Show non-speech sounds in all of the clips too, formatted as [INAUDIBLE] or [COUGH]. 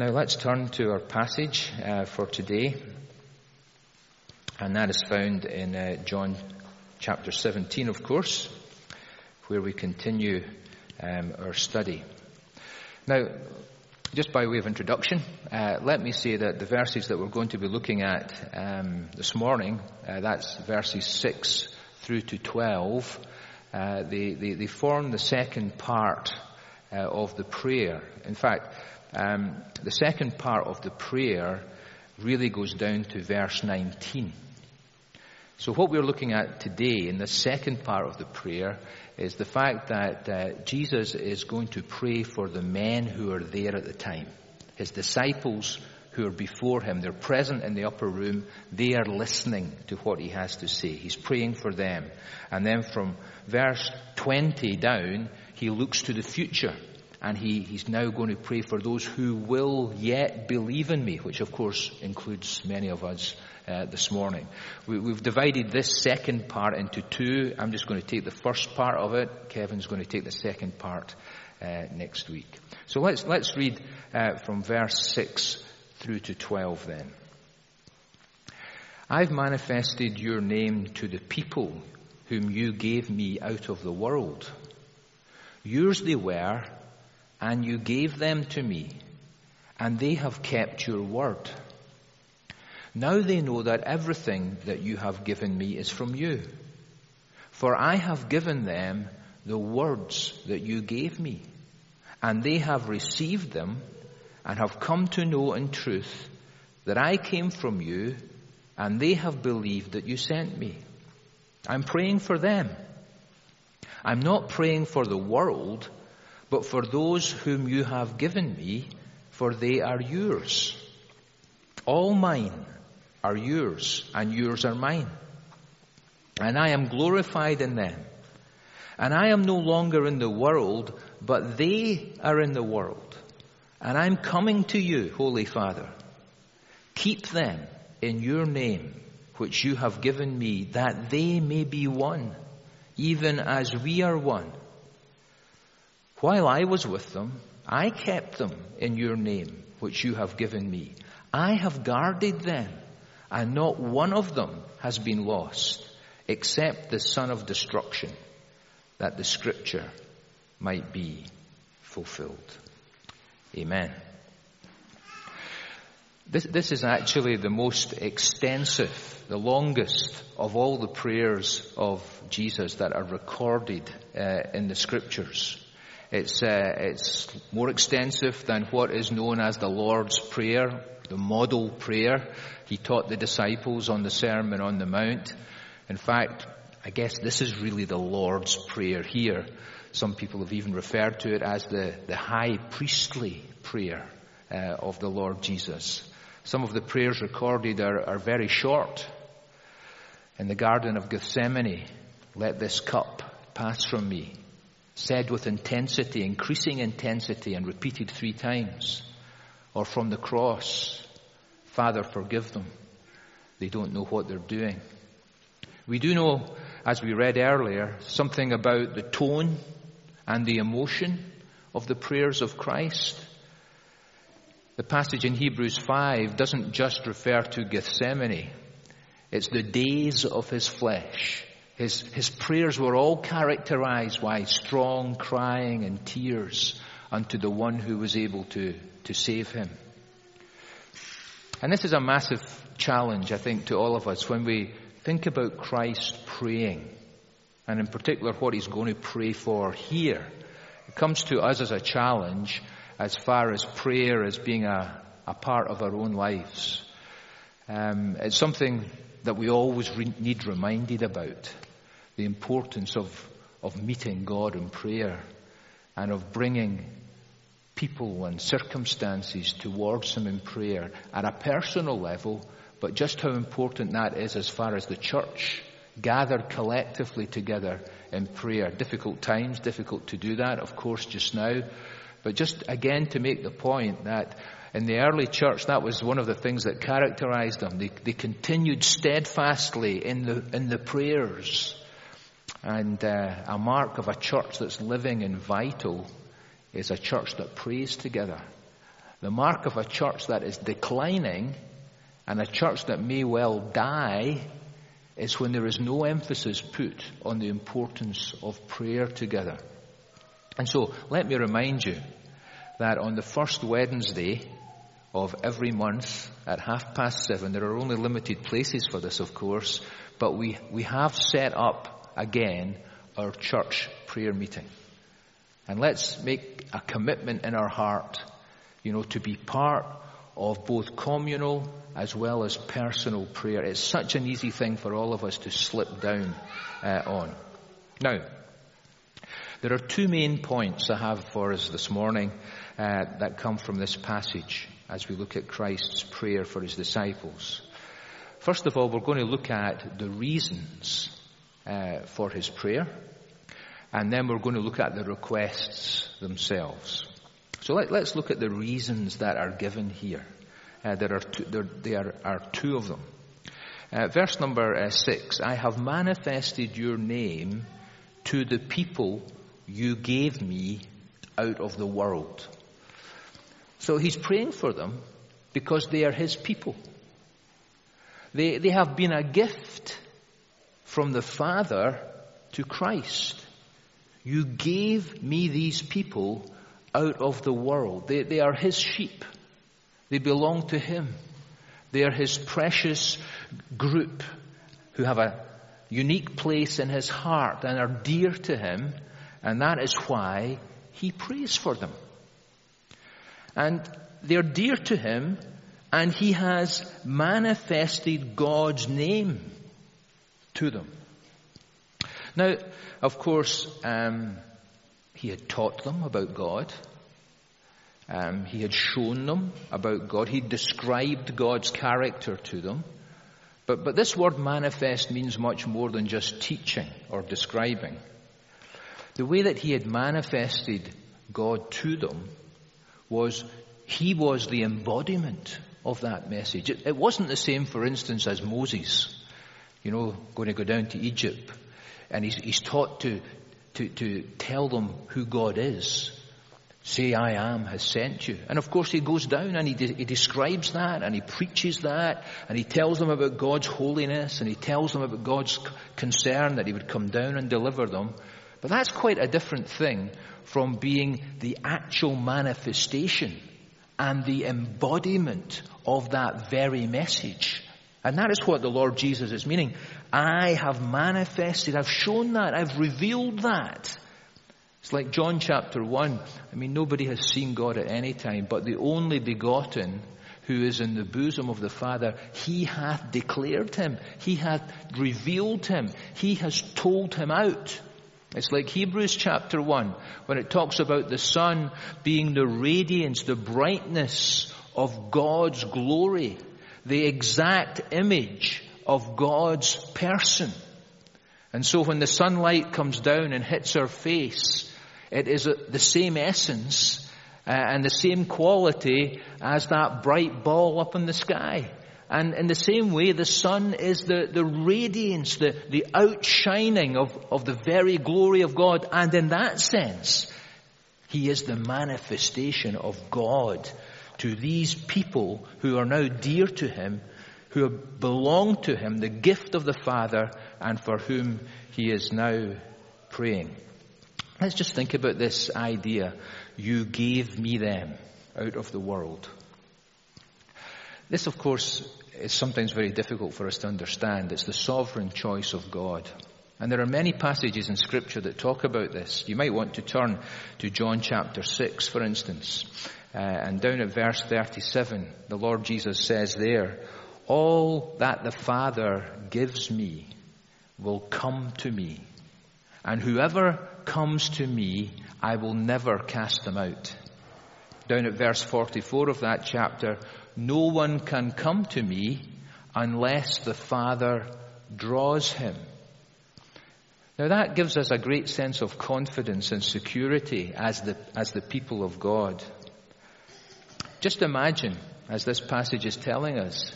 Now let's turn to our passage uh, for today, and that is found in uh, John chapter 17, of course, where we continue um, our study. Now, just by way of introduction, uh, let me say that the verses that we're going to be looking at um, this morning, uh, that's verses 6 through to 12, uh, they, they, they, form the second part uh, of the prayer. In fact, um, the second part of the prayer really goes down to verse 19. So what we're looking at today in the second part of the prayer is the fact that uh, Jesus is going to pray for the men who are there at the time. His disciples who are before him, they're present in the upper room, they are listening to what he has to say. He's praying for them. And then from verse 20 down, he looks to the future and he, he's now going to pray for those who will yet believe in me, which of course includes many of us uh, this morning. We, have divided this second part into two. I'm just going to take the first part of it. Kevin's going to take the second part uh, next week. So let's let's read uh, from verse six through to twelve. Then I've manifested your name to the people whom you gave me out of the world. Yours they were, and you gave them to me, and they have kept your word. Now they know that everything that you have given me is from you. For I have given them the words that you gave me, and they have received them and have come to know in truth that I came from you, and they have believed that you sent me. I'm praying for them. I'm not praying for the world, but for those whom you have given me, for they are yours. All mine are yours, and yours are mine. And I am glorified in them. And I am no longer in the world, but they are in the world. And I'm coming to you, Holy Father. Keep them in your name, which you have given me, that they may be one, even as we are one. While I was with them, I kept them in your name, which you have given me. I have guarded them and not one of them has been lost except the son of destruction, that the scripture might be fulfilled. Amen. This, this is actually the most extensive, the longest of all the prayers of Jesus that are recorded uh, in the scriptures. It's, uh, it's more extensive than what is known as the Lord's Prayer, the model prayer he taught the disciples on the Sermon on the Mount. In fact, I guess this is really the Lord's Prayer here. Some people have even referred to it as the, the high priestly prayer uh, of the Lord Jesus. Some of the prayers recorded are, are very short. In the Garden of Gethsemane, let this cup pass from me, said with intensity, increasing intensity, and repeated three times. Or from the cross, Father, forgive them. They don't know what they're doing. We do know, as we read earlier, something about the tone and the emotion of the prayers of Christ. The passage in Hebrews 5 doesn't just refer to Gethsemane. It's the days of his flesh. His, his prayers were all characterized by strong crying and tears unto the one who was able to, to save him. And this is a massive challenge, I think, to all of us when we think about Christ praying, and in particular what he's going to pray for here. It comes to us as a challenge as far as prayer as being a, a part of our own lives. Um, it's something that we always re- need reminded about the importance of, of meeting God in prayer and of bringing people and circumstances towards Him in prayer at a personal level, but just how important that is as far as the church gathered collectively together in prayer. Difficult times, difficult to do that, of course, just now. But just again to make the point that in the early church, that was one of the things that characterized them. They, they continued steadfastly in the, in the prayers. And uh, a mark of a church that's living and vital is a church that prays together. The mark of a church that is declining and a church that may well die is when there is no emphasis put on the importance of prayer together. And so let me remind you that on the first Wednesday of every month at half past seven, there are only limited places for this, of course, but we, we have set up again our church prayer meeting. And let's make a commitment in our heart, you know, to be part of both communal as well as personal prayer. It's such an easy thing for all of us to slip down uh, on. Now, there are two main points I have for us this morning uh, that come from this passage as we look at Christ's prayer for his disciples. First of all, we're going to look at the reasons uh, for his prayer, and then we're going to look at the requests themselves. So let, us look at the reasons that are given here. Uh, there, are two, there, there are two of them. Uh, verse number uh, six, I have manifested your name to the people you gave me out of the world. So he's praying for them because they are his people. They, they have been a gift from the Father to Christ. You gave me these people out of the world. They, they are his sheep. They belong to him. They are his precious group who have a unique place in his heart and are dear to him, and that is why he prays for them. And they're dear to him, and he has manifested God's name to them. Now, of course, um, he had taught them about God. Um, he had shown them about God. He described God's character to them. But, but this word manifest means much more than just teaching or describing. The way that he had manifested God to them was he was the embodiment of that message. It, it wasn't the same, for instance, as Moses, you know, going to go down to Egypt. And he's, he's taught to, to, to tell them who God is. Say, I am has sent you. And of course he goes down and he, de- he describes that and he preaches that and he tells them about God's holiness and he tells them about God's concern that he would come down and deliver them. But that's quite a different thing from being the actual manifestation and the embodiment of that very message. And that is what the Lord Jesus is meaning. I have manifested, I've shown that, I've revealed that. It's like John chapter 1. I mean, nobody has seen God at any time, but the only begotten who is in the bosom of the Father, he hath declared him. He hath revealed him. He has told him out. It's like Hebrews chapter 1 when it talks about the Son being the radiance, the brightness of God's glory, the exact image of God's person. And so when the sunlight comes down and hits our face, it is the same essence uh, and the same quality as that bright ball up in the sky. And in the same way, the sun is the, the radiance, the, the outshining of, of the very glory of God. And in that sense, He is the manifestation of God to these people who are now dear to Him, who belong to Him, the gift of the Father, and for whom He is now praying. Let's just think about this idea. You gave me them out of the world. This, of course, is sometimes very difficult for us to understand. It's the sovereign choice of God. And there are many passages in scripture that talk about this. You might want to turn to John chapter 6, for instance. Uh, and down at verse 37, the Lord Jesus says there, all that the Father gives me will come to me. And whoever comes to me, I will never cast them out. Down at verse 44 of that chapter, no one can come to me unless the Father draws him. Now that gives us a great sense of confidence and security as the, as the people of God. Just imagine, as this passage is telling us,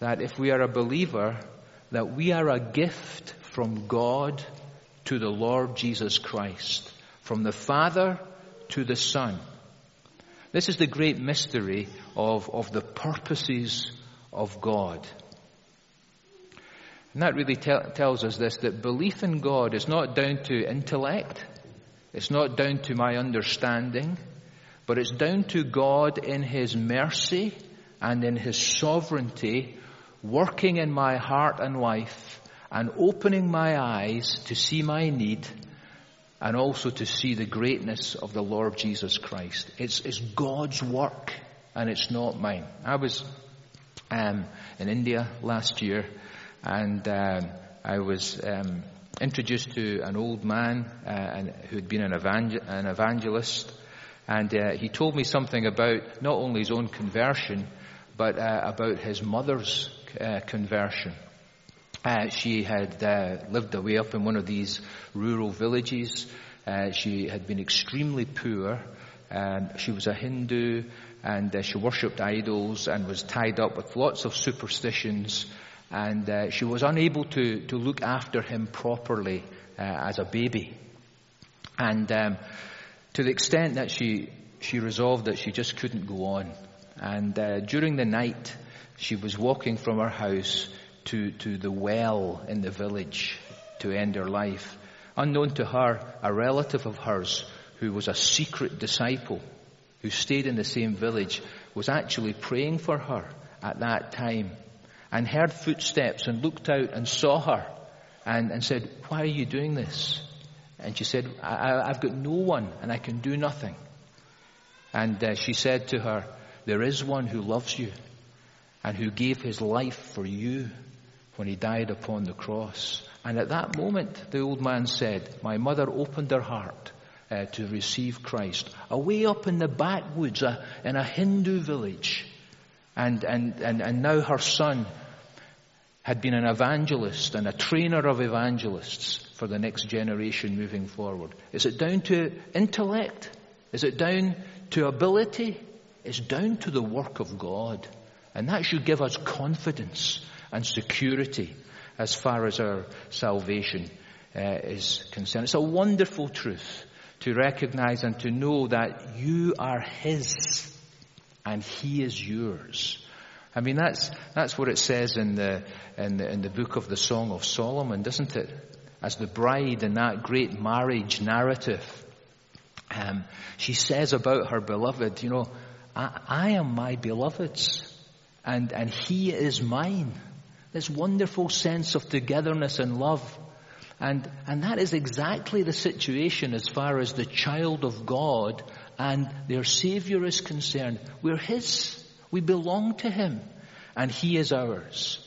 that if we are a believer, that we are a gift from God to the Lord Jesus Christ, from the Father to the Son. This is the great mystery of, of the purposes of God. And that really te- tells us this, that belief in God is not down to intellect. It's not down to my understanding, but it's down to God in His mercy and in His sovereignty working in my heart and life and opening my eyes to see my need and also to see the greatness of the Lord Jesus Christ. It's, it's God's work and it's not mine. I was um, in India last year and um, I was um, introduced to an old man uh, who had been an, evangel- an evangelist and uh, he told me something about not only his own conversion but uh, about his mother's uh, conversion. Uh, she had uh, lived away up in one of these rural villages. Uh, she had been extremely poor. Um, she was a Hindu and she worshipped idols and was tied up with lots of superstitions. And she was unable to, to look after him properly as a baby. And um, to the extent that she, she resolved that she just couldn't go on. And uh, during the night, she was walking from her house to, to the well in the village to end her life. Unknown to her, a relative of hers who was a secret disciple who stayed in the same village was actually praying for her at that time and heard footsteps and looked out and saw her and, and said, why are you doing this? And she said, I, have got no one and I can do nothing. And uh, she said to her, there is one who loves you and who gave his life for you when he died upon the cross. And at that moment, the old man said, My mother opened her heart uh, to receive Christ. Away up in the backwoods, uh, in a Hindu village. And, and, and, and now her son had been an evangelist and a trainer of evangelists for the next generation moving forward. Is it down to intellect? Is it down to ability? It's down to the work of God. And that should give us confidence and security as far as our salvation uh, is concerned. It's a wonderful truth to recognize and to know that you are His and He is yours. I mean, that's, that's what it says in the, in the, in the book of the Song of Solomon, doesn't it? As the bride in that great marriage narrative, um, she says about her beloved, you know, I, I am my beloved's and, and He is mine. This wonderful sense of togetherness and love. And, and that is exactly the situation as far as the child of God and their Savior is concerned. We're His. We belong to Him. And He is ours.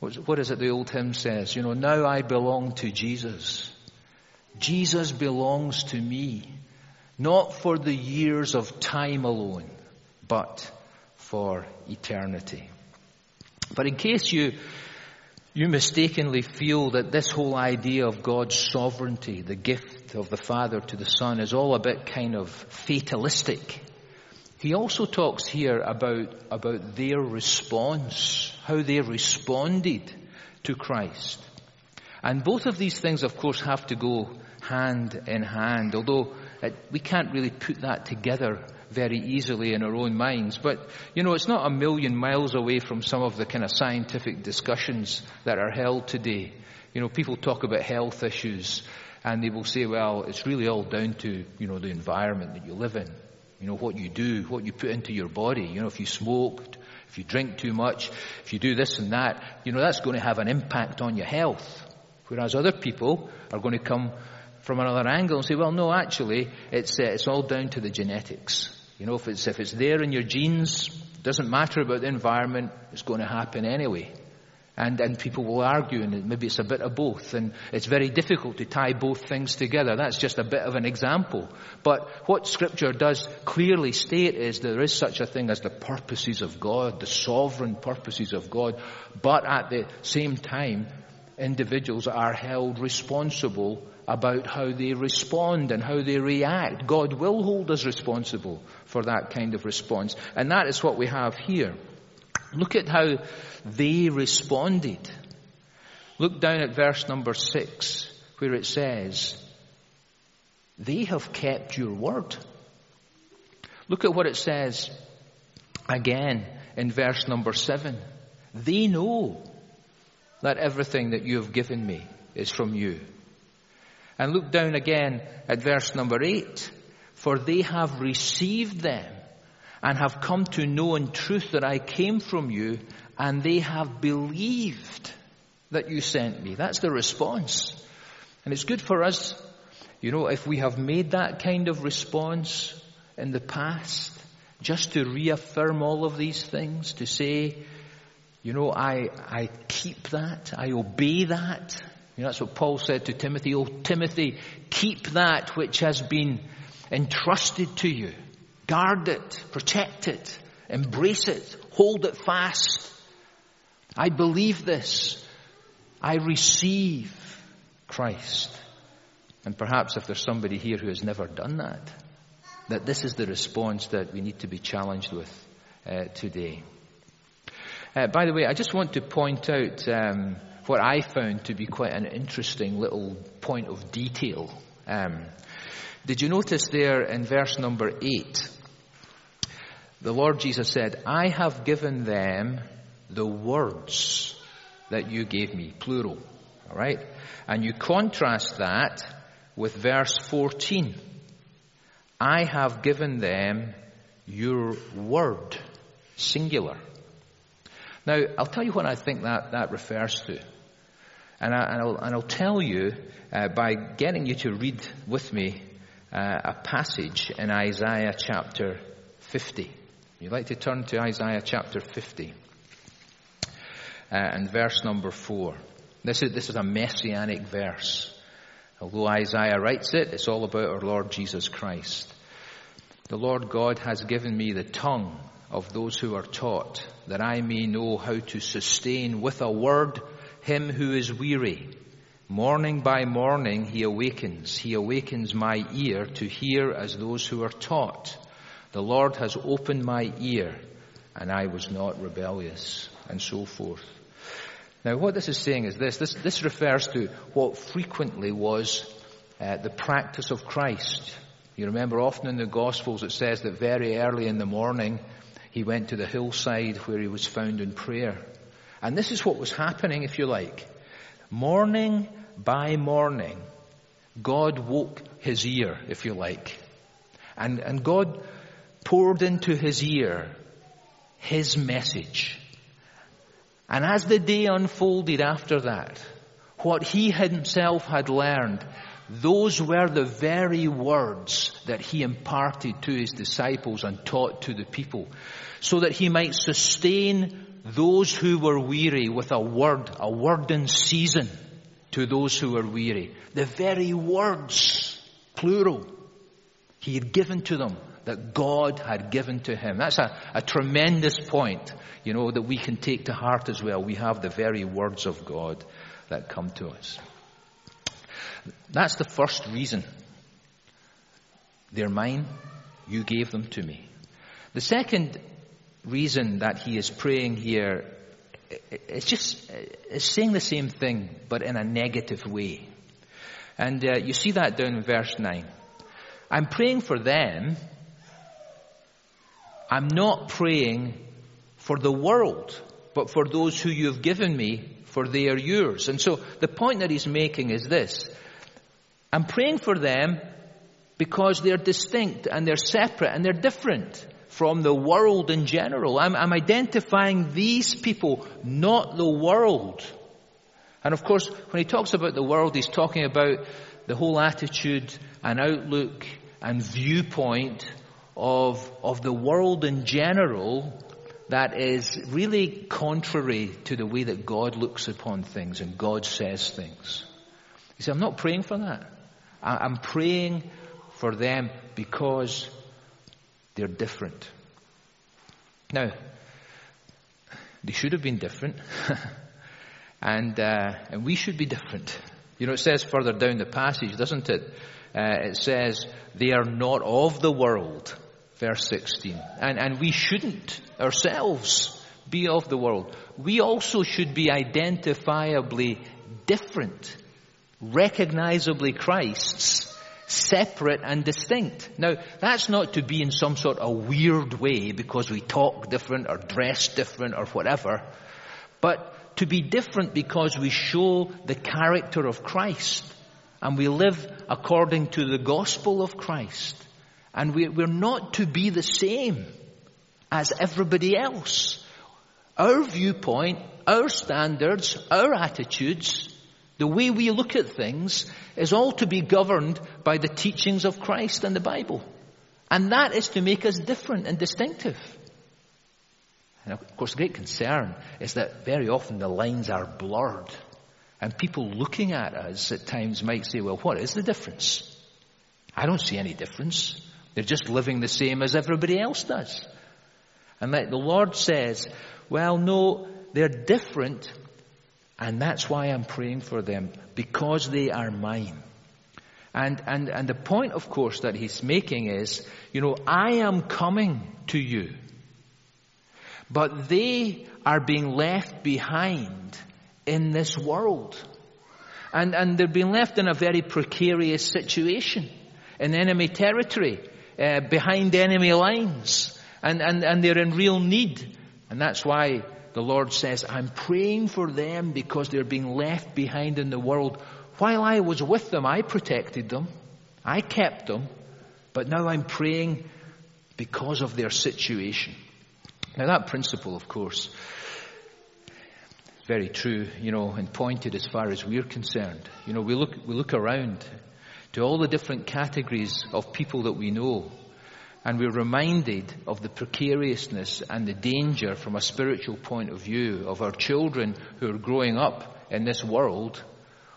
What is it the old hymn says? You know, now I belong to Jesus. Jesus belongs to me. Not for the years of time alone, but for eternity. But in case you, you mistakenly feel that this whole idea of God's sovereignty, the gift of the Father to the Son, is all a bit kind of fatalistic, he also talks here about, about their response, how they responded to Christ. And both of these things, of course, have to go hand in hand, although it, we can't really put that together very easily in our own minds. But, you know, it's not a million miles away from some of the kind of scientific discussions that are held today. You know, people talk about health issues and they will say, well, it's really all down to, you know, the environment that you live in. You know, what you do, what you put into your body. You know, if you smoke, if you drink too much, if you do this and that, you know, that's going to have an impact on your health. Whereas other people are going to come from another angle and say, well, no, actually, it's, uh, it's all down to the genetics. You know, if it's, if it's there in your genes, doesn't matter about the environment, it's going to happen anyway. And, and people will argue, and maybe it's a bit of both, and it's very difficult to tie both things together. That's just a bit of an example. But what Scripture does clearly state is there is such a thing as the purposes of God, the sovereign purposes of God, but at the same time, individuals are held responsible about how they respond and how they react. God will hold us responsible for that kind of response. And that is what we have here. Look at how they responded. Look down at verse number six, where it says, They have kept your word. Look at what it says again in verse number seven. They know that everything that you have given me is from you. And look down again at verse number eight. For they have received them and have come to know in truth that I came from you and they have believed that you sent me. That's the response. And it's good for us, you know, if we have made that kind of response in the past, just to reaffirm all of these things, to say, you know, I, I keep that, I obey that. You know, that's what Paul said to Timothy. Oh, Timothy, keep that which has been entrusted to you. Guard it, protect it, embrace it, hold it fast. I believe this. I receive Christ. And perhaps if there's somebody here who has never done that, that this is the response that we need to be challenged with uh, today. Uh, by the way, I just want to point out um, what I found to be quite an interesting little point of detail. Um, did you notice there in verse number 8? The Lord Jesus said, I have given them the words that you gave me, plural. Alright? And you contrast that with verse 14. I have given them your word, singular. Now, I'll tell you what I think that, that refers to. And, I, will and I'll tell you uh, by getting you to read with me uh, a passage in Isaiah chapter 50. You'd like to turn to Isaiah chapter 50 uh, and verse number 4. This is, this is a messianic verse. Although Isaiah writes it, it's all about our Lord Jesus Christ. The Lord God has given me the tongue of those who are taught, that I may know how to sustain with a word him who is weary. Morning by morning he awakens. He awakens my ear to hear as those who are taught. The Lord has opened my ear and I was not rebellious and so forth. Now, what this is saying is this. This, this refers to what frequently was uh, the practice of Christ. You remember often in the Gospels it says that very early in the morning he went to the hillside where he was found in prayer. And this is what was happening, if you like. Morning by morning, God woke his ear, if you like. And, and God poured into his ear his message. And as the day unfolded after that, what he himself had learned, those were the very words that he imparted to his disciples and taught to the people, so that he might sustain those who were weary with a word, a word in season to those who were weary. The very words, plural, he had given to them that God had given to him. That's a, a tremendous point, you know, that we can take to heart as well. We have the very words of God that come to us. That's the first reason. They're mine. You gave them to me. The second reason that he is praying here it's just it's saying the same thing but in a negative way and uh, you see that down in verse 9 i'm praying for them I'm not praying for the world, but for those who you've given me, for they are yours. And so the point that he's making is this. I'm praying for them because they're distinct and they're separate and they're different from the world in general. I'm, I'm identifying these people, not the world. And of course, when he talks about the world, he's talking about the whole attitude and outlook and viewpoint of, of the world in general that is really contrary to the way that God looks upon things and God says things. He said, I'm not praying for that. I'm praying for them because they're different. Now, they should have been different. [LAUGHS] and, uh, and we should be different. You know, it says further down the passage, doesn't it? Uh, it says, they are not of the world, verse 16. And, and we shouldn't ourselves be of the world. We also should be identifiably different, recognizably Christ's, separate and distinct. Now, that's not to be in some sort of weird way because we talk different or dress different or whatever, but to be different because we show the character of Christ and we live according to the gospel of Christ. And we, we're not to be the same as everybody else. Our viewpoint, our standards, our attitudes, the way we look at things is all to be governed by the teachings of Christ and the Bible. And that is to make us different and distinctive. And of course, the great concern is that very often the lines are blurred. And people looking at us at times might say, well, what is the difference? I don't see any difference. They're just living the same as everybody else does. And the Lord says, well, no, they're different and that's why I'm praying for them, because they are mine. And, and, and the point, of course, that he's making is, you know, I am coming to you. But they are being left behind in this world. And, and they're being left in a very precarious situation, in enemy territory, uh, behind enemy lines. And, and, and they're in real need. And that's why the Lord says, I'm praying for them because they're being left behind in the world. While I was with them, I protected them. I kept them. But now I'm praying because of their situation. Now that principle, of course, very true, you know, and pointed as far as we're concerned. You know, we look, we look around to all the different categories of people that we know and we're reminded of the precariousness and the danger from a spiritual point of view of our children who are growing up in this world,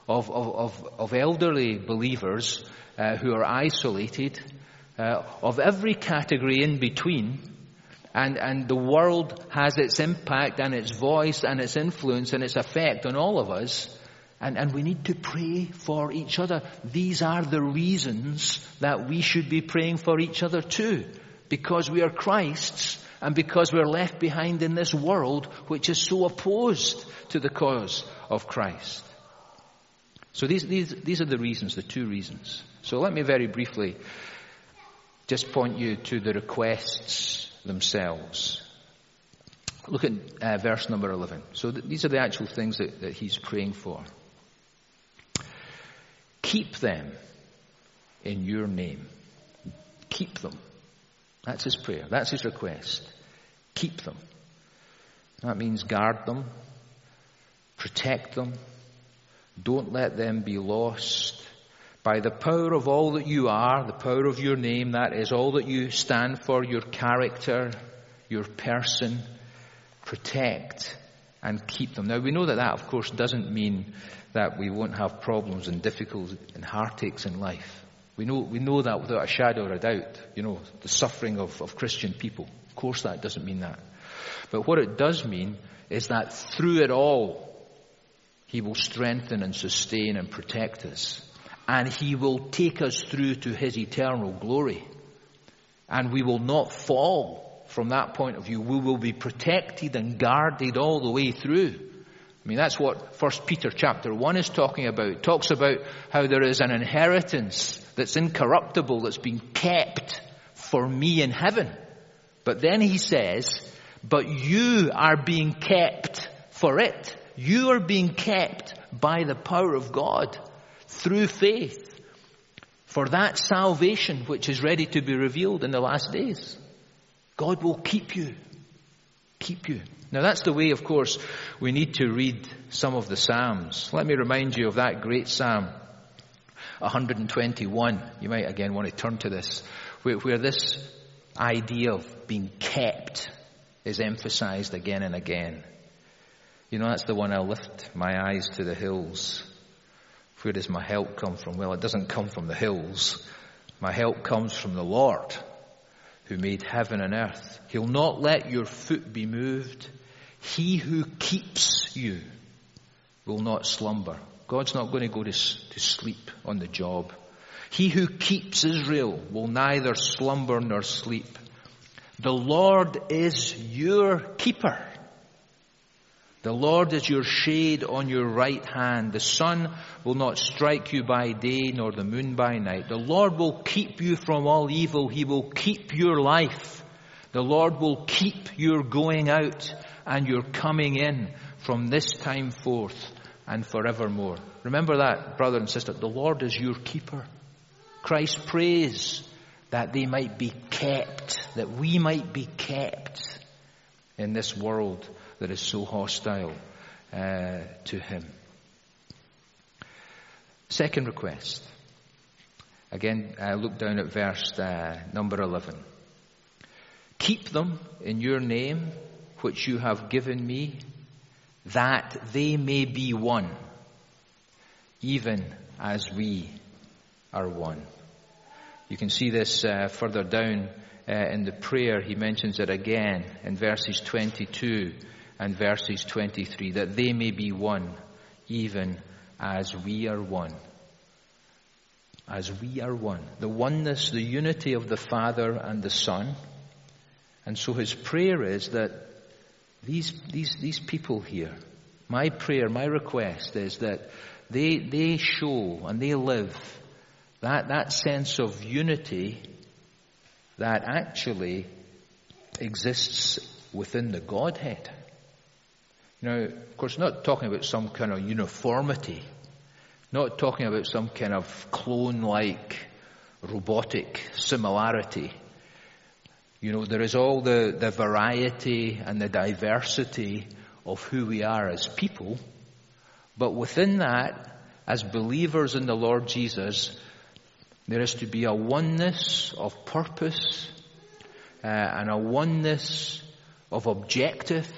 of, of, of, of elderly believers uh, who are isolated, uh, of every category in between. And, and the world has its impact and its voice and its influence and its effect on all of us. And, and we need to pray for each other. These are the reasons that we should be praying for each other too. Because we are Christ's and because we're left behind in this world which is so opposed to the cause of Christ. So these, these, these are the reasons, the two reasons. So let me very briefly just point you to the requests themselves. Look at uh, verse number 11. So th- these are the actual things that, that he's praying for. Keep them in your name. Keep them. That's his prayer. That's his request. Keep them. That means guard them, protect them, don't let them be lost. By the power of all that you are, the power of your name, that is all that you stand for, your character, your person, protect and keep them. Now we know that that of course doesn't mean that we won't have problems and difficulties and heartaches in life. We know, we know that without a shadow of a doubt. You know, the suffering of, of Christian people. Of course that doesn't mean that. But what it does mean is that through it all, He will strengthen and sustain and protect us. And He will take us through to His eternal glory. And we will not fall from that point of view. We will be protected and guarded all the way through. I mean, that's what First Peter chapter 1 is talking about. It talks about how there is an inheritance that's incorruptible, that's been kept for me in heaven. But then he says, but you are being kept for it. You are being kept by the power of God through faith for that salvation which is ready to be revealed in the last days. God will keep you. Keep you. Now that's the way, of course, we need to read some of the Psalms. Let me remind you of that great Psalm, 121. You might again want to turn to this, where, where this idea of being kept is emphasized again and again. You know, that's the one I lift my eyes to the hills. Where does my help come from? Well, it doesn't come from the hills. My help comes from the Lord who made heaven and earth. He'll not let your foot be moved. He who keeps you will not slumber. God's not going to go to, to sleep on the job. He who keeps Israel will neither slumber nor sleep. The Lord is your keeper. The Lord is your shade on your right hand. The sun will not strike you by day nor the moon by night. The Lord will keep you from all evil. He will keep your life. The Lord will keep your going out and your coming in from this time forth and forevermore. Remember that, brother and sister. The Lord is your keeper. Christ prays that they might be kept, that we might be kept in this world that is so hostile uh, to him. Second request. Again, uh, look down at verse uh, number 11. Keep them in your name, which you have given me, that they may be one, even as we are one. You can see this uh, further down uh, in the prayer. He mentions it again in verses 22 and verses 23, that they may be one, even as we are one. As we are one. The oneness, the unity of the Father and the Son. And so his prayer is that these, these, these people here, my prayer, my request is that they, they show and they live that, that sense of unity that actually exists within the Godhead. Now, of course, not talking about some kind of uniformity, not talking about some kind of clone-like robotic similarity. You know, there is all the, the variety and the diversity of who we are as people, but within that, as believers in the Lord Jesus, there is to be a oneness of purpose uh, and a oneness of objective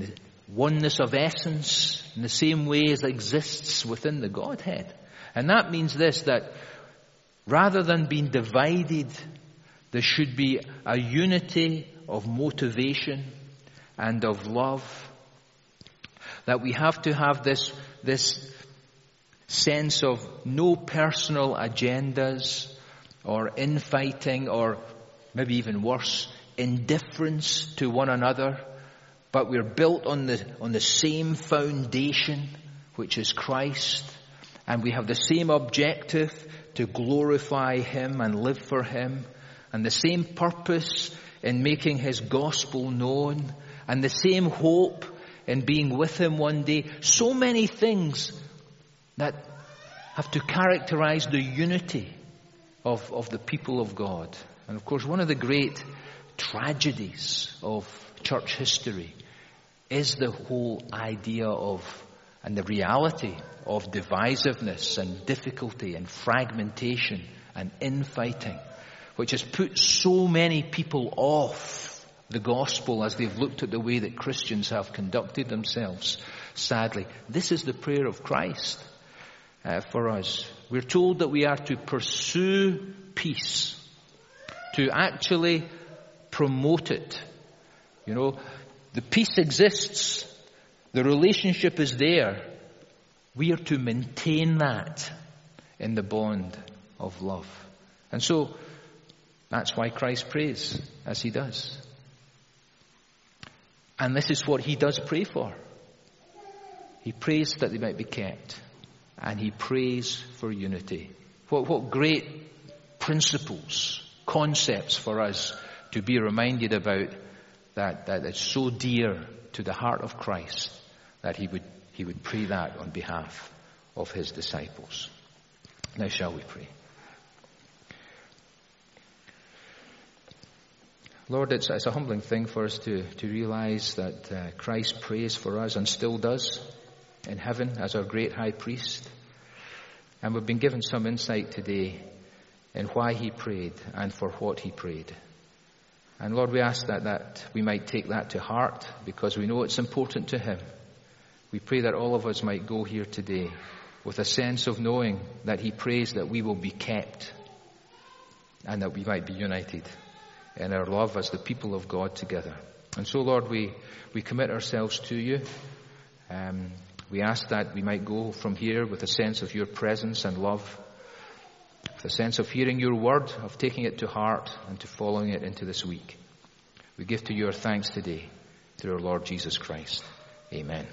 the oneness of essence in the same way as exists within the Godhead. And that means this, that rather than being divided, there should be a unity of motivation and of love. That we have to have this, this sense of no personal agendas or infighting or maybe even worse, indifference to one another but we're built on the, on the same foundation, which is Christ, and we have the same objective to glorify Him and live for Him, and the same purpose in making His gospel known, and the same hope in being with Him one day. So many things that have to characterize the unity of, of the people of God. And of course, one of the great tragedies of church history is the whole idea of and the reality of divisiveness and difficulty and fragmentation and infighting, which has put so many people off the gospel as they've looked at the way that Christians have conducted themselves. Sadly, this is the prayer of Christ uh, for us. We're told that we are to pursue peace, to actually promote it. You know, the peace exists. The relationship is there. We are to maintain that in the bond of love. And so, that's why Christ prays as he does. And this is what he does pray for. He prays that they might be kept. And he prays for unity. What, what great principles, concepts for us to be reminded about that, that is so dear to the heart of Christ that he would, he would pray that on behalf of his disciples. Now shall we pray? Lord, it's, it's a humbling thing for us to, to realize that uh, Christ prays for us and still does in heaven as our great high priest. And we've been given some insight today in why he prayed and for what he prayed. And Lord, we ask that, that we might take that to heart because we know it's important to Him. We pray that all of us might go here today with a sense of knowing that He prays that we will be kept and that we might be united in our love as the people of God together. And so, Lord, we, we commit ourselves to you. Um, we ask that we might go from here with a sense of your presence and love the sense of hearing your word, of taking it to heart, and to following it into this week. We give to your thanks today through our Lord Jesus Christ. Amen.